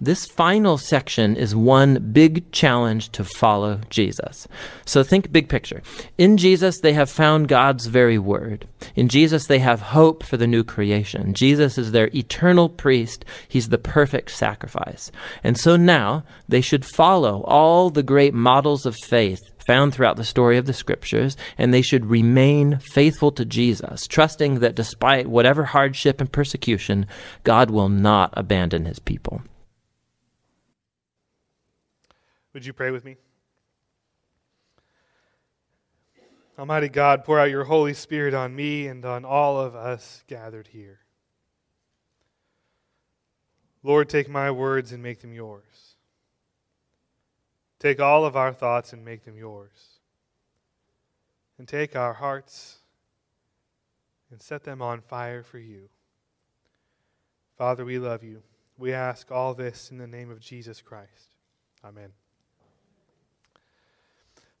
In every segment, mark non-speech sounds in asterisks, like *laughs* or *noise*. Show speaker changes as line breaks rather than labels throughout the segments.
This final section is one big challenge to follow Jesus. So think big picture. In Jesus, they have found God's very word. In Jesus, they have hope for the new creation. Jesus is their eternal priest. He's the perfect sacrifice. And so now they should follow all the great models of faith found throughout the story of the scriptures, and they should remain faithful to Jesus, trusting that despite whatever hardship and persecution, God will not abandon his people.
Would you pray with me? Almighty God, pour out your Holy Spirit on me and on all of us gathered here. Lord, take my words and make them yours. Take all of our thoughts and make them yours. And take our hearts and set them on fire for you. Father, we love you. We ask all this in the name of Jesus Christ. Amen.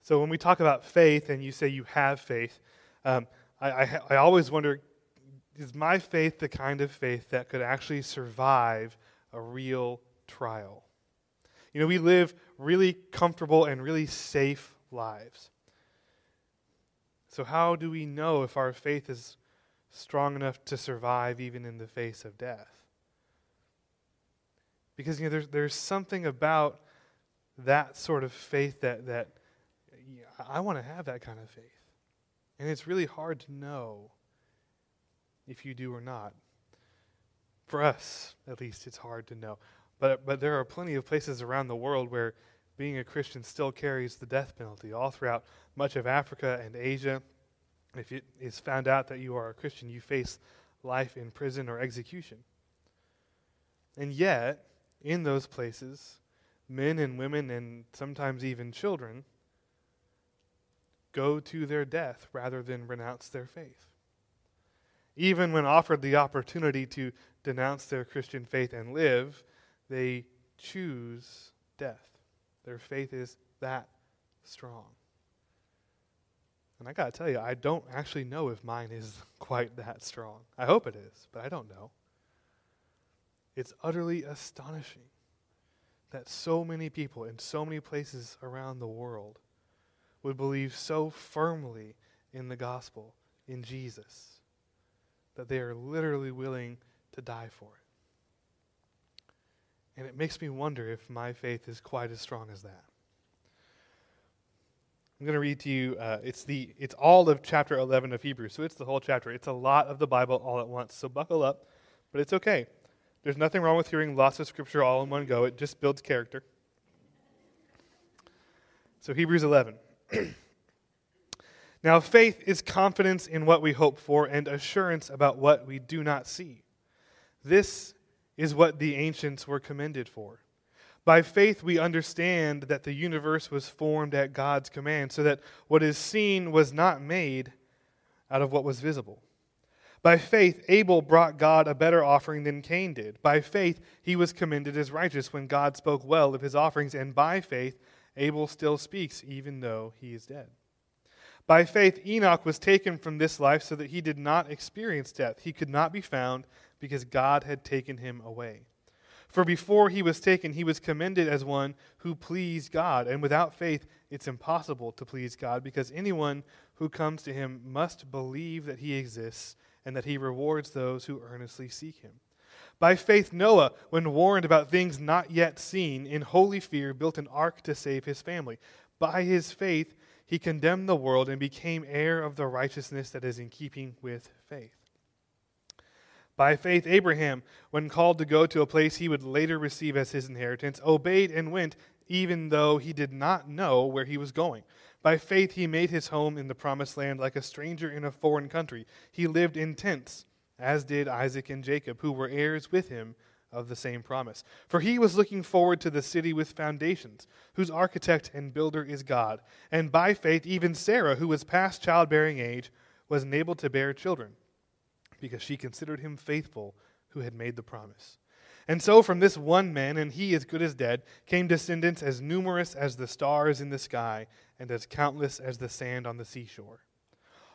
So when we talk about faith and you say you have faith, um, I, I, I always wonder is my faith the kind of faith that could actually survive a real trial? You know, we live really comfortable and really safe lives. So, how do we know if our faith is strong enough to survive even in the face of death? Because you know, there's, there's something about that sort of faith that, that I want to have that kind of faith. And it's really hard to know if you do or not. For us, at least, it's hard to know. But, but there are plenty of places around the world where being a Christian still carries the death penalty. All throughout much of Africa and Asia, if it is found out that you are a Christian, you face life in prison or execution. And yet, in those places, men and women and sometimes even children go to their death rather than renounce their faith. Even when offered the opportunity to denounce their Christian faith and live, they choose death. Their faith is that strong. And I got to tell you, I don't actually know if mine is *laughs* quite that strong. I hope it is, but I don't know. It's utterly astonishing that so many people in so many places around the world would believe so firmly in the gospel, in Jesus, that they are literally willing to die for it. And it makes me wonder if my faith is quite as strong as that. I'm going to read to you. Uh, it's the it's all of chapter 11 of Hebrews, so it's the whole chapter. It's a lot of the Bible all at once. So buckle up, but it's okay. There's nothing wrong with hearing lots of scripture all in one go. It just builds character. So Hebrews 11. *clears throat* now, faith is confidence in what we hope for and assurance about what we do not see. This is what the ancients were commended for. By faith, we understand that the universe was formed at God's command, so that what is seen was not made out of what was visible. By faith, Abel brought God a better offering than Cain did. By faith, he was commended as righteous when God spoke well of his offerings, and by faith, Abel still speaks, even though he is dead. By faith, Enoch was taken from this life so that he did not experience death. He could not be found because God had taken him away. For before he was taken, he was commended as one who pleased God. And without faith, it's impossible to please God because anyone who comes to him must believe that he exists and that he rewards those who earnestly seek him. By faith, Noah, when warned about things not yet seen, in holy fear built an ark to save his family. By his faith, he condemned the world and became heir of the righteousness that is in keeping with faith. By faith, Abraham, when called to go to a place he would later receive as his inheritance, obeyed and went, even though he did not know where he was going. By faith, he made his home in the promised land like a stranger in a foreign country. He lived in tents as did Isaac and Jacob, who were heirs with him of the same promise. For he was looking forward to the city with foundations, whose architect and builder is God. And by faith, even Sarah, who was past childbearing age, was enabled to bear children, because she considered him faithful who had made the promise. And so, from this one man, and he as good as dead, came descendants as numerous as the stars in the sky and as countless as the sand on the seashore.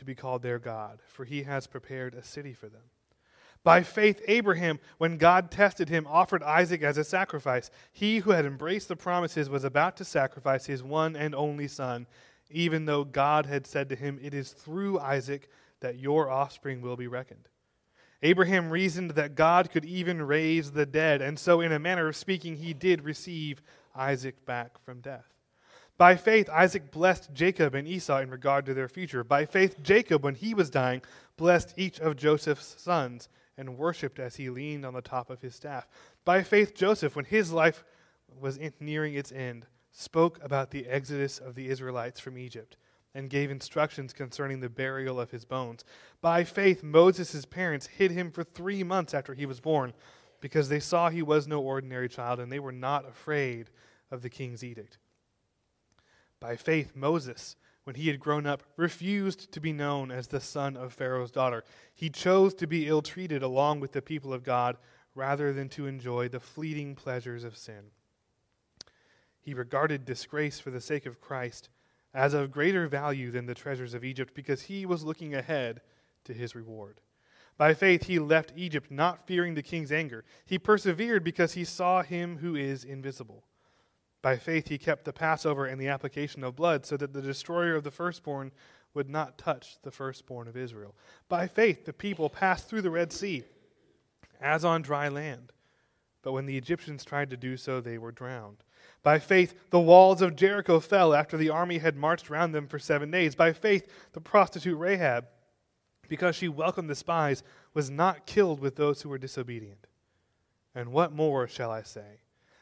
to be called their God, for he has prepared a city for them. By faith, Abraham, when God tested him, offered Isaac as a sacrifice. He who had embraced the promises was about to sacrifice his one and only son even though God had said to him, It is through Isaac that your offspring will be reckoned. Abraham reasoned that God could even raise the dead, and so, in a manner of speaking, he did receive Isaac back from death. By faith, Isaac blessed Jacob and Esau in regard to their future. By faith, Jacob, when he was dying, blessed each of Joseph's sons and worshipped as he leaned on the top of his staff. By faith, Joseph, when his life was nearing its end, spoke about the exodus of the Israelites from Egypt and gave instructions concerning the burial of his bones. By faith, Moses' parents hid him for three months after he was born because they saw he was no ordinary child and they were not afraid of the king's edict. By faith, Moses, when he had grown up, refused to be known as the son of Pharaoh's daughter. He chose to be ill treated along with the people of God rather than to enjoy the fleeting pleasures of sin. He regarded disgrace for the sake of Christ as of greater value than the treasures of Egypt because he was looking ahead to his reward. By faith, he left Egypt, not fearing the king's anger. He persevered because he saw him who is invisible. By faith, he kept the Passover and the application of blood so that the destroyer of the firstborn would not touch the firstborn of Israel. By faith, the people passed through the Red Sea as on dry land. But when the Egyptians tried to do so, they were drowned. By faith, the walls of Jericho fell after the army had marched round them for seven days. By faith, the prostitute Rahab, because she welcomed the spies, was not killed with those who were disobedient. And what more shall I say?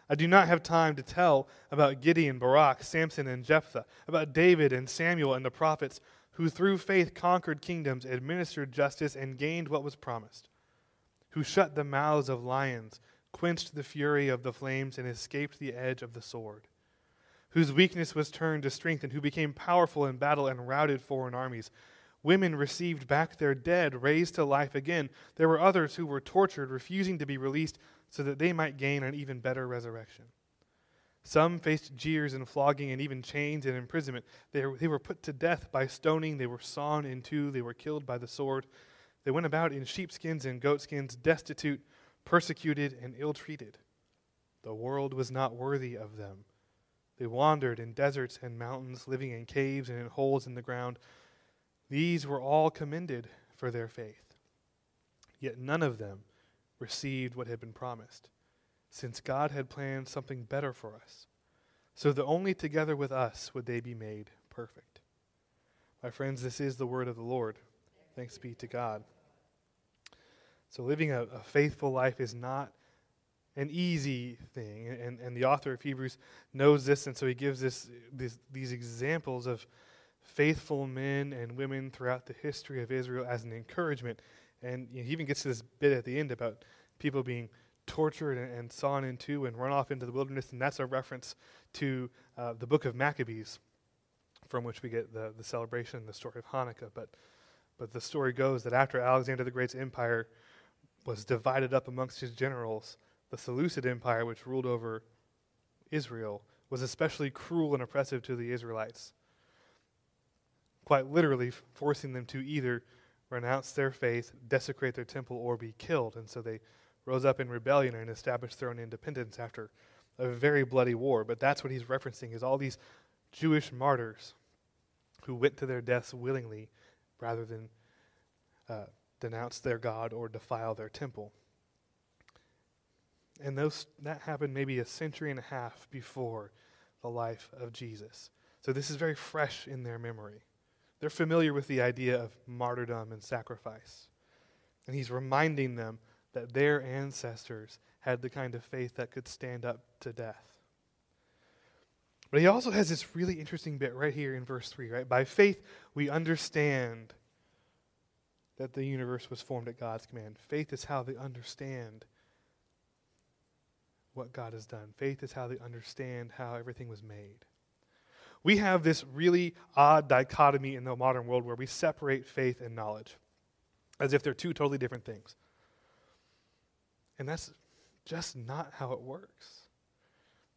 I do not have time to tell about Gideon, Barak, Samson, and Jephthah, about David and Samuel and the prophets, who through faith conquered kingdoms, administered justice, and gained what was promised, who shut the mouths of lions quenched the fury of the flames, and escaped the edge of the sword, whose weakness was turned to strength, and who became powerful in battle and routed foreign armies. Women received back their dead, raised to life again. There were others who were tortured, refusing to be released so that they might gain an even better resurrection. Some faced jeers and flogging and even chains and imprisonment. They, they were put to death by stoning. They were sawn in two. They were killed by the sword. They went about in sheepskins and goatskins, destitute persecuted, and ill treated. The world was not worthy of them. They wandered in deserts and mountains, living in caves and in holes in the ground. These were all commended for their faith. Yet none of them received what had been promised, since God had planned something better for us, so that only together with us would they be made perfect. My friends, this is the word of the Lord. Thanks be to God. So, living a, a faithful life is not an easy thing. And, and the author of Hebrews knows this, and so he gives this, this, these examples of faithful men and women throughout the history of Israel as an encouragement. And you know, he even gets to this bit at the end about people being tortured and, and, sawn in two and run off into the wilderness. And that's a reference to uh, the book of Maccabees, from which we get the, the celebration, the story of Hanukkah. But, but the story goes that after Alexander the Great's empire was divided up amongst his generals. The Seleucid Empire, which ruled over Israel, was especially cruel and oppressive to the Israelites, quite literally forcing them to either renounce their faith, desecrate their temple, or be killed. And so they rose up in rebellion and established their own independence after a very bloody war. But that's what he's referencing is all these Jewish martyrs who went to their deaths willingly rather than uh, denounce their God or defile their temple. And those, that happened maybe a century and a half before the life of Jesus. So this is very fresh in their memory. They're familiar with the idea of martyrdom and sacrifice. And he's reminding them that their ancestors had the kind of faith that could stand up to death. But he also has this really interesting bit right here in verse 3, right? By faith, we understand that the universe was formed at God's command. Faith is how they understand what God has done. Faith is how they understand how everything was made. We have this really odd dichotomy in the modern world where we separate faith and knowledge as if they're two totally different things. And that's just not how it works.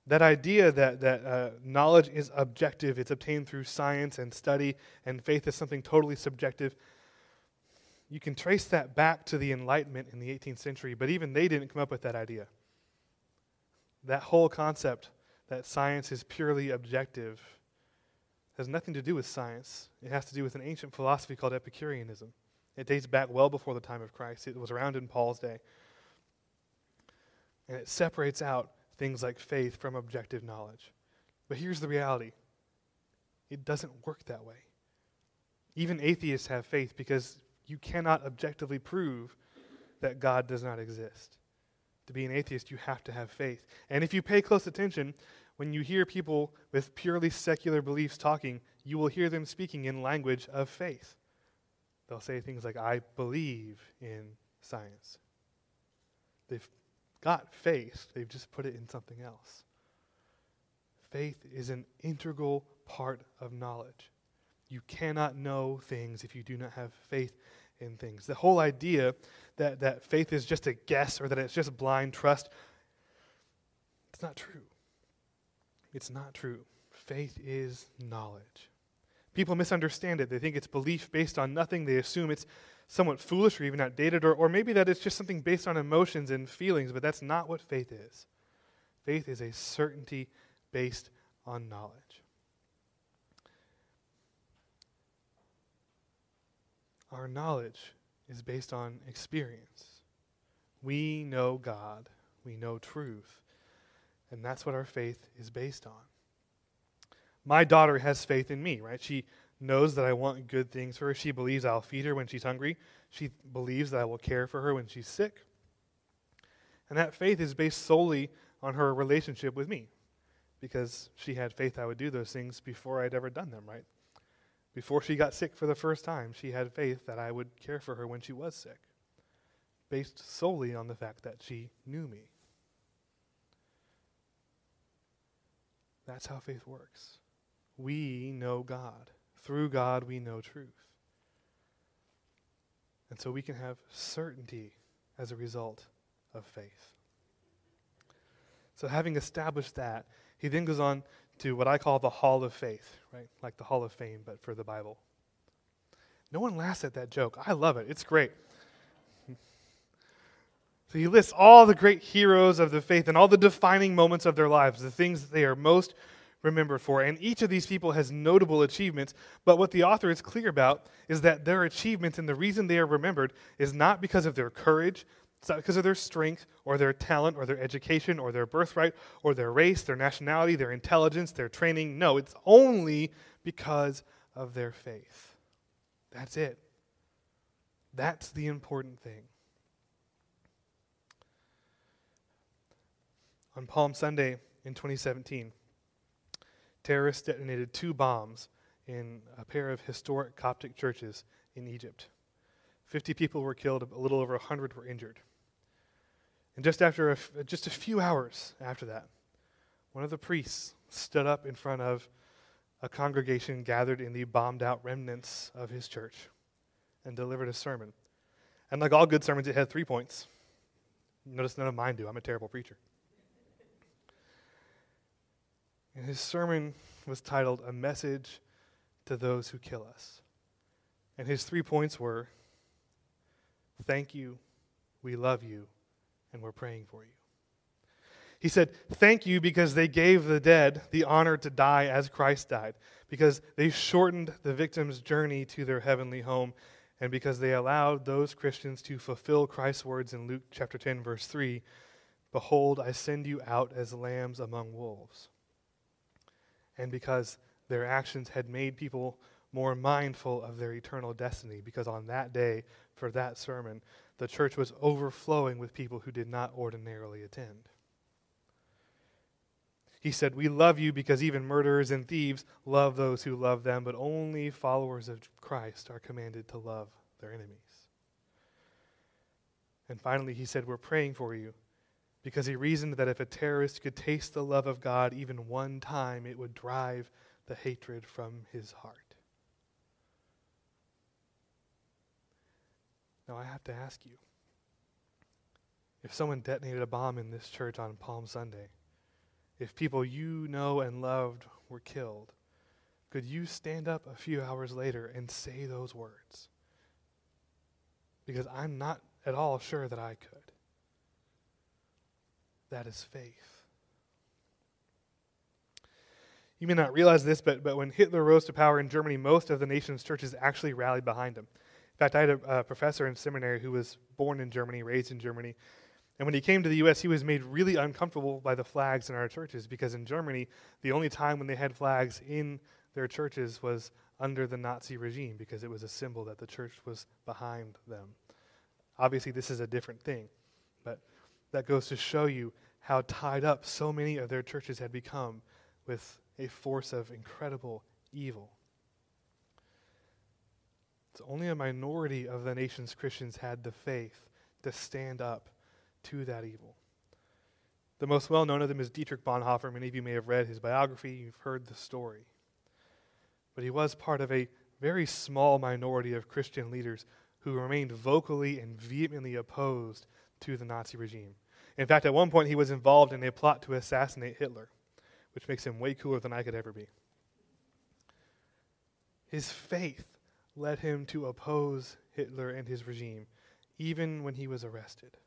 That idea that, that uh, knowledge is objective, it's obtained through science and study, and faith is something totally subjective, you can trace that back to the Enlightenment in the 18th century, but even they didn't come up with that idea. That whole concept that science is purely objective has nothing to do with science. It has to do with an ancient philosophy called Epicureanism. It dates back well before the time of Christ. It was around in Paul's day. And it separates out things like faith from objective knowledge. But here's the reality it doesn't work that way. Even atheists have faith because you cannot objectively prove that God does not exist. To be an atheist, you have to have faith. And if you pay close attention, when you hear people with purely secular beliefs talking, you will hear them speaking in language of faith. They'll say things like, I believe in science. They've got faith, they've just put it in something else. Faith is an integral part of knowledge. You cannot know things if you do not have faith in things. The whole idea that, that faith is just a guess or that it's just blind trust, it's not true. It's not true. Faith is knowledge. People misunderstand it. They think it's belief based on nothing. They assume it's somewhat foolish or even outdated, or, or maybe that it's just something based on emotions and feelings, but that's not what faith is. Faith is a certainty based on knowledge. Our knowledge is based on experience. We know God, we know truth, and that's what our faith is based on my daughter has faith in me, right? She knows that I want good things for her. She believes I'll feed her when she's hungry. She believes that I will care for her when she's sick. And that faith is based solely on her relationship with me because she had faith I would do those things before I'd ever done them, right? Before she got sick for the first time, she had faith that I would care for her when she was sick, based solely on the fact that she knew me. That's how faith works we know God. Through God, we know truth. And so we can have certainty as a result of faith. So, having established that, he then goes on to what I call the Hall of Faith, right? Like the Hall of Fame, but for the Bible. No one laughs at that joke. I love it, it's great. So he lists all the great heroes of the faith and all the defining moments of their lives, the things that they are most remembered for. And each of these people has notable achievements, but what the author is clear about is that their achievements and the reason they are remembered is not because of their courage, it's not because of their strength or their talent or their education or their birthright or their race, their nationality, their intelligence, their training. No, it's only because of their faith. That's it. That's the important thing. On Palm Sunday in 2017, terrorists detonated two bombs in a pair of historic Coptic churches in Egypt. 50 people were killed, a little over 100 were injured. And just after a, just a few hours after that, one of the priests stood up in front of a congregation gathered in the bombed out remnants of his church and delivered a sermon. And like all good sermons, it had three points. Notice none of mine do. I'm a terrible preacher. And his sermon was titled A Message to Those Who Kill Us. And his three points were Thank you, we love you, and we're praying for you. He said, Thank you because they gave the dead the honor to die as Christ died, because they shortened the victim's journey to their heavenly home, and because they allowed those Christians to fulfill Christ's words in Luke chapter 10, verse 3 Behold, I send you out as lambs among wolves and because their actions had made people more mindful of their eternal destiny. Because on that day, for that sermon, the church was overflowing with people who did not ordinarily attend. He said, We love you because even murderers and thieves love those who love them, but only followers of Christ are commanded to love their enemies. And finally, he said, We're praying for you because he reasoned that if a terrorist could taste the love of God even one time, it would drive the hatred from his heart. Now, I have to ask you if someone detonated a bomb in this church on Palm Sunday, if people you know and loved were killed, could you stand up a few hours later and say those words? Because I'm not at all sure that I could. That is faith. You may not realize this, but, but when Hitler rose to power in Germany, most of the nation's churches actually rallied behind him. In fact, I had a, a professor in seminary who was born in Germany, raised in Germany, and when he came to the U.S., he was made really uncomfortable by the flags in our churches because in Germany, the only time when they had flags in their churches was under the Nazi regime because it was a symbol that the church was behind them. Obviously, this is a different thing, but that goes to show you how tied up so many of their churches had become with a force of incredible evil. It's only a minority of the nation's Christians had the faith to stand up to that evil. The most well known of them is Dietrich Bonhoeffer. Many of you may have read his biography, you've heard the story. But he was part of a very small minority of Christian leaders who remained vocally and vehemently opposed to the Nazi regime. In fact, at one point, he was involved in a plot to assassinate Hitler, which makes him way cooler than I could ever be. His faith led him to oppose Hitler and his regime, even when he was arrested,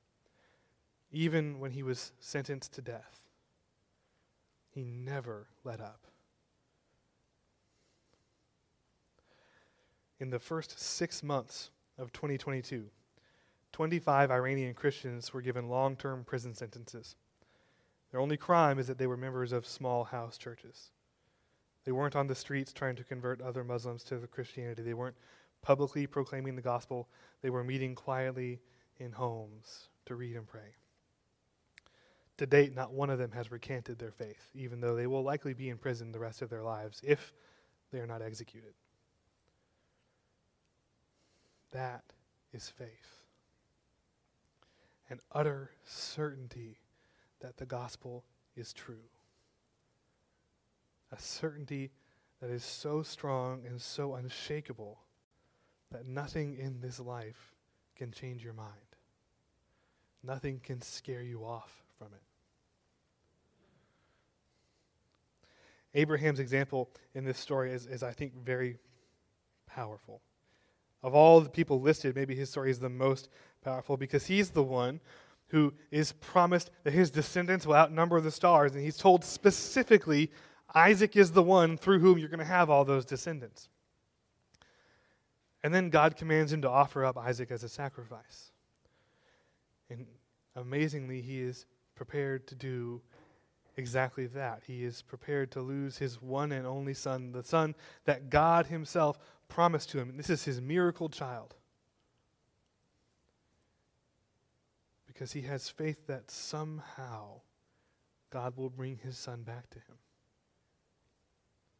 even when he was sentenced to death. He never let up. In the first six months of 2022, 25 Iranian Christians were given long term prison sentences. Their only crime is that they were members of small house churches. They weren't on the streets trying to convert other Muslims to Christianity. They weren't publicly proclaiming the gospel. They were meeting quietly in homes to read and pray. To date, not one of them has recanted their faith, even though they will likely be in prison the rest of their lives if they are not executed. That is faith an utter certainty that the gospel is true. A certainty that is so strong and so unshakable that nothing in this life can change your mind. Nothing can scare you off from it. Abraham's example in this story is, is I think, very powerful. Of all the people listed, maybe his story is the most powerful because he's the one who is promised that his descendants will outnumber the stars. And he's told specifically, Isaac is the one through whom you're going to have all those descendants. And then God commands him to offer up Isaac as a sacrifice. And amazingly, he is prepared to do exactly that. He is prepared to lose his one and only son, the son that God himself promised to him. This is his miracle child. Because he has faith that somehow God will bring his son back to him.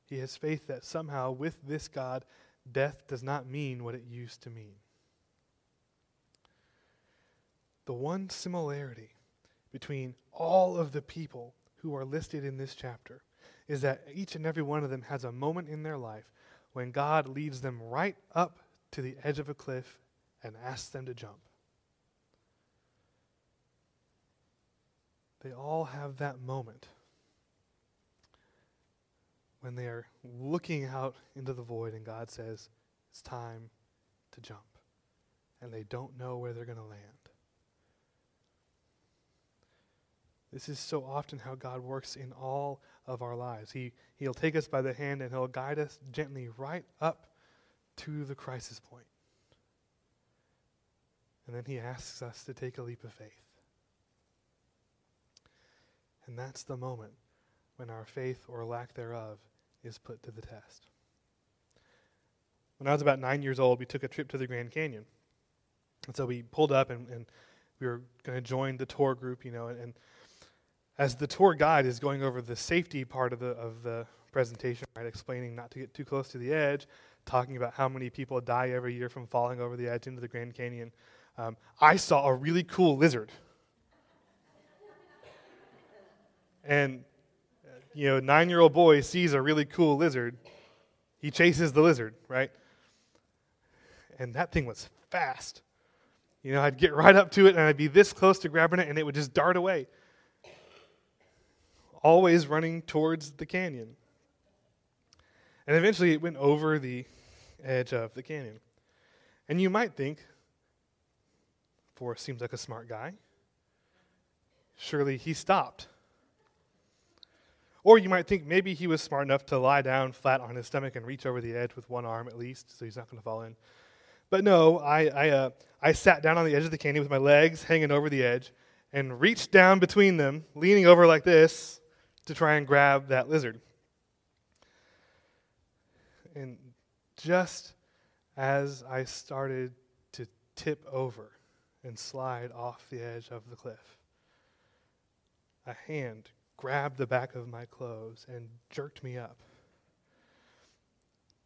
He has faith that somehow, with this God, death does not mean what it used to mean. The one similarity between all of the people who are listed in this chapter is that each and every one of them has a moment in their life when God leads them right up to the edge of a cliff and asks them to jump. They all have that moment when they are looking out into the void and God says, It's time to jump. And they don't know where they're going to land. This is so often how God works in all of our lives. He, he'll take us by the hand and He'll guide us gently right up to the crisis point. And then He asks us to take a leap of faith. And that's the moment when our faith or lack thereof is put to the test. When I was about nine years old, we took a trip to the Grand Canyon. And so we pulled up and, and we were going to join the tour group, you know, and, and as the tour guide is going over the safety part of the, of the presentation, right, explaining not to get too close to the edge, talking about how many people die every year from falling over the edge into the Grand Canyon, um, I saw a really cool lizard. And, uh, you know, nine year old boy sees a really cool lizard. He chases the lizard, right? And that thing was fast. You know, I'd get right up to it and I'd be this close to grabbing it and it would just dart away. Always running towards the canyon. And eventually it went over the edge of the canyon. And you might think, Forrest seems like a smart guy. Surely he stopped. Or you might think maybe he was smart enough to lie down flat on his stomach and reach over the edge with one arm at least, so he's not going to fall in. But no, I, I, uh, I sat down on the edge of the canyon with my legs hanging over the edge and reached down between them, leaning over like this to try and grab that lizard. And just as I started to tip over and slide off the edge of the cliff, a hand grabbed the back of my clothes and jerked me up.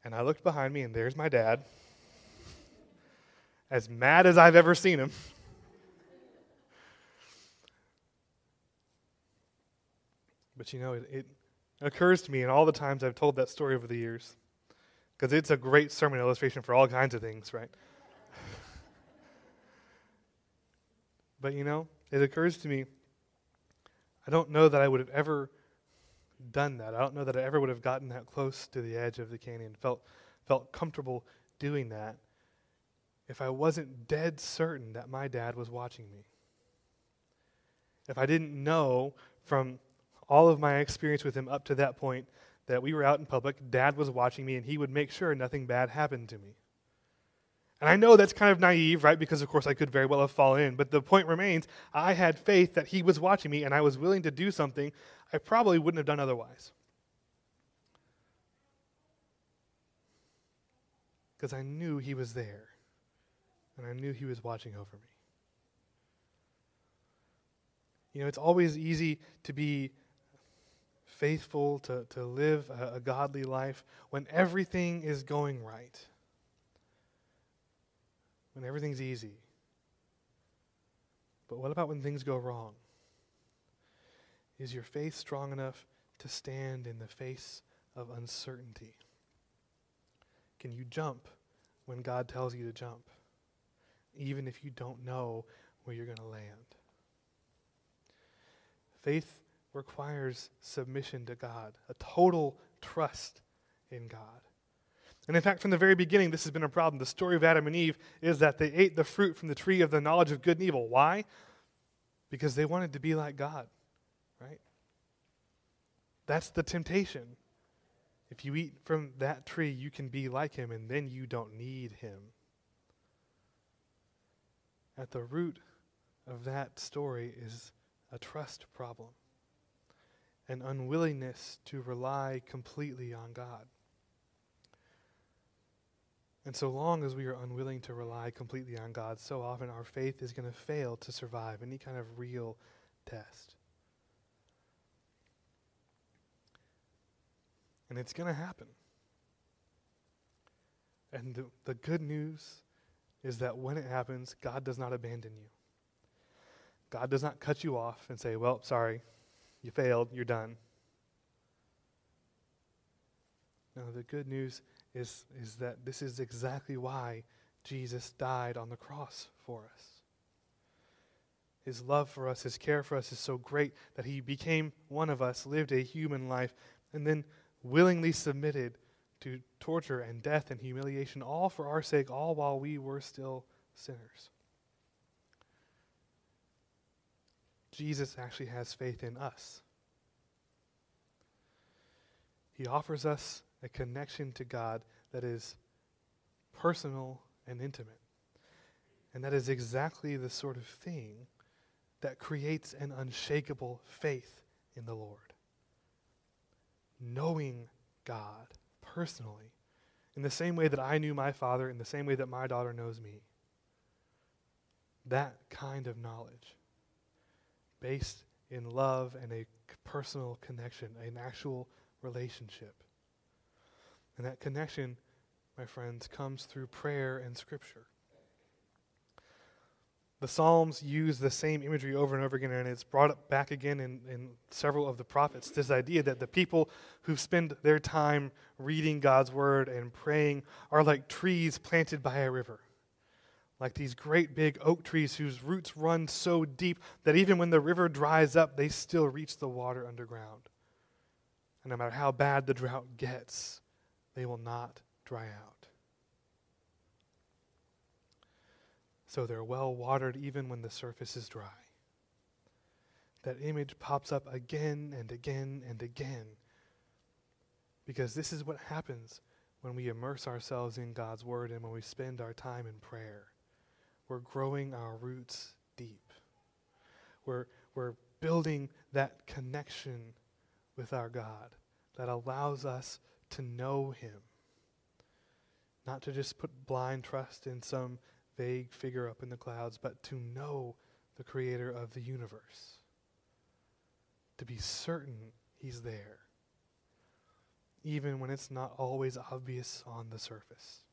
And I looked behind me, and there's my dad as mad as I've ever seen him. But you know, it, it, occurs to me in all the times I've told that story over the years, because it's a great sermon illustration for all kinds of things, right? *sighs* but you know, it occurs to me, I don't know that I would have ever done that. I don't know that I ever would have gotten that close to the edge of the canyon, felt, felt comfortable doing that if I wasn't dead certain that my dad was watching me. If I didn't know from all of my experience with him up to that point that we were out in public, dad was watching me, and he would make sure nothing bad happened to me. And I know that's kind of naive, right? Because, of course, I could very well have fallen in. But the point remains I had faith that he was watching me, and I was willing to do something I probably wouldn't have done otherwise. Because I knew he was there and I knew He was watching over me. You know, it's always easy to be faithful, to, to live a, a godly life when everything is going right, when everything's easy. But what about when things go wrong? Is your faith strong enough to stand in the face of uncertainty? Can you jump when God tells you to jump? even if you don't know where you're going to land. Faith requires submission to God, a total trust in God. And in fact, from the very beginning, this has been a problem. The story of Adam and Eve is that they ate the fruit from the tree of the knowledge of good and evil. Why? Because they wanted to be like God, right? That's the temptation. If you eat from that tree, you can be like him, and then you don't need him. At the root of that story is a trust problem, an unwillingness to rely completely on God. And so long as we are unwilling to rely completely on God, so often our faith is going to fail to survive any kind of real test. And it's going to happen. And the, the good news is that when it happens, God does not abandon you. God does not cut you off and say, Well, sorry, you failed, you're done. No, the good news is, is that this is exactly why Jesus died on the cross for us. His love for us, his care for us is so great that he became one of us, lived a human life, and then willingly submitted to torture and death and humiliation, all for our sake, all while we were still sinners. Jesus actually has faith in us. He offers us a connection to God that is personal and intimate. And that is exactly the sort of thing that creates an unshakable faith in the Lord. Knowing God personally, in the same way that I knew my father, in the same way that my daughter knows me. That kind of knowledge, based in love and a personal connection, an actual relationship. And that connection, my friends, comes through prayer and scripture. The Psalms use the same imagery over and over again, and it's brought up back again in, in several of the prophets. This idea that the people who spend their time reading God's word and praying are like trees planted by a river. Like these great big oak trees whose roots run so deep that even when the river dries up, they still reach the water underground. And no matter how bad the drought gets, they will not dry out. so they're well watered even when the surface is dry. That image pops up again and again and again because this is what happens when we immerse ourselves in God's Word and when we spend our time in prayer. We're growing our roots deep. We're, we're building that connection with our God that allows us to know Him. Not to just put blind trust in some vague figure up in the clouds, but to know the creator of the universe. To be certain he's there, even when it's not always obvious on the surface.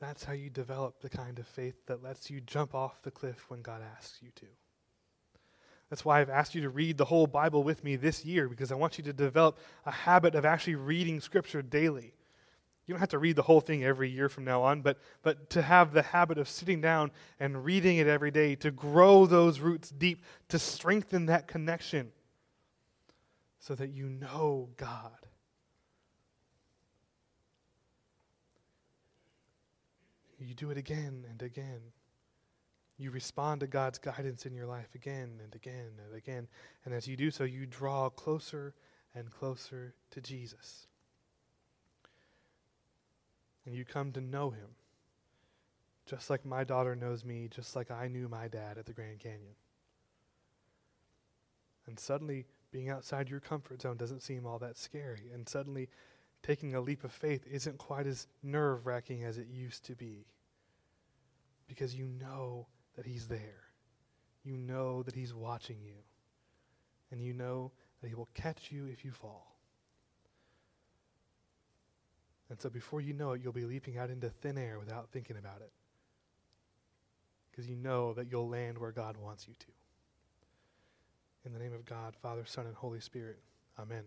That's how you develop the kind of faith that lets you jump off the cliff when God asks you to. That's why I've asked you to read the whole Bible with me this year, because I want you to develop a habit of actually reading Scripture daily. You don't have to read the whole thing every year from now on, but, but to have the habit of sitting down and reading it every day, to grow those roots deep, to strengthen that connection so that you know God. You do it again and again. You respond to God's guidance in your life again and again and again. And as you do so, you draw closer and closer to Jesus and you come to know him. Just like my daughter knows me, just like I knew my dad at the Grand Canyon. And suddenly, being outside your comfort zone doesn't seem all that scary. And suddenly, taking a leap of faith isn't quite as nerve wracking as it used to be. Because you know that He's there. You know that He's watching you. And you know that He will catch you if you fall. And so before you know it, you'll be leaping out into thin air without thinking about it. Because you know that you'll land where God wants you to. In the name of God, Father, Son, and Holy Spirit, Amen.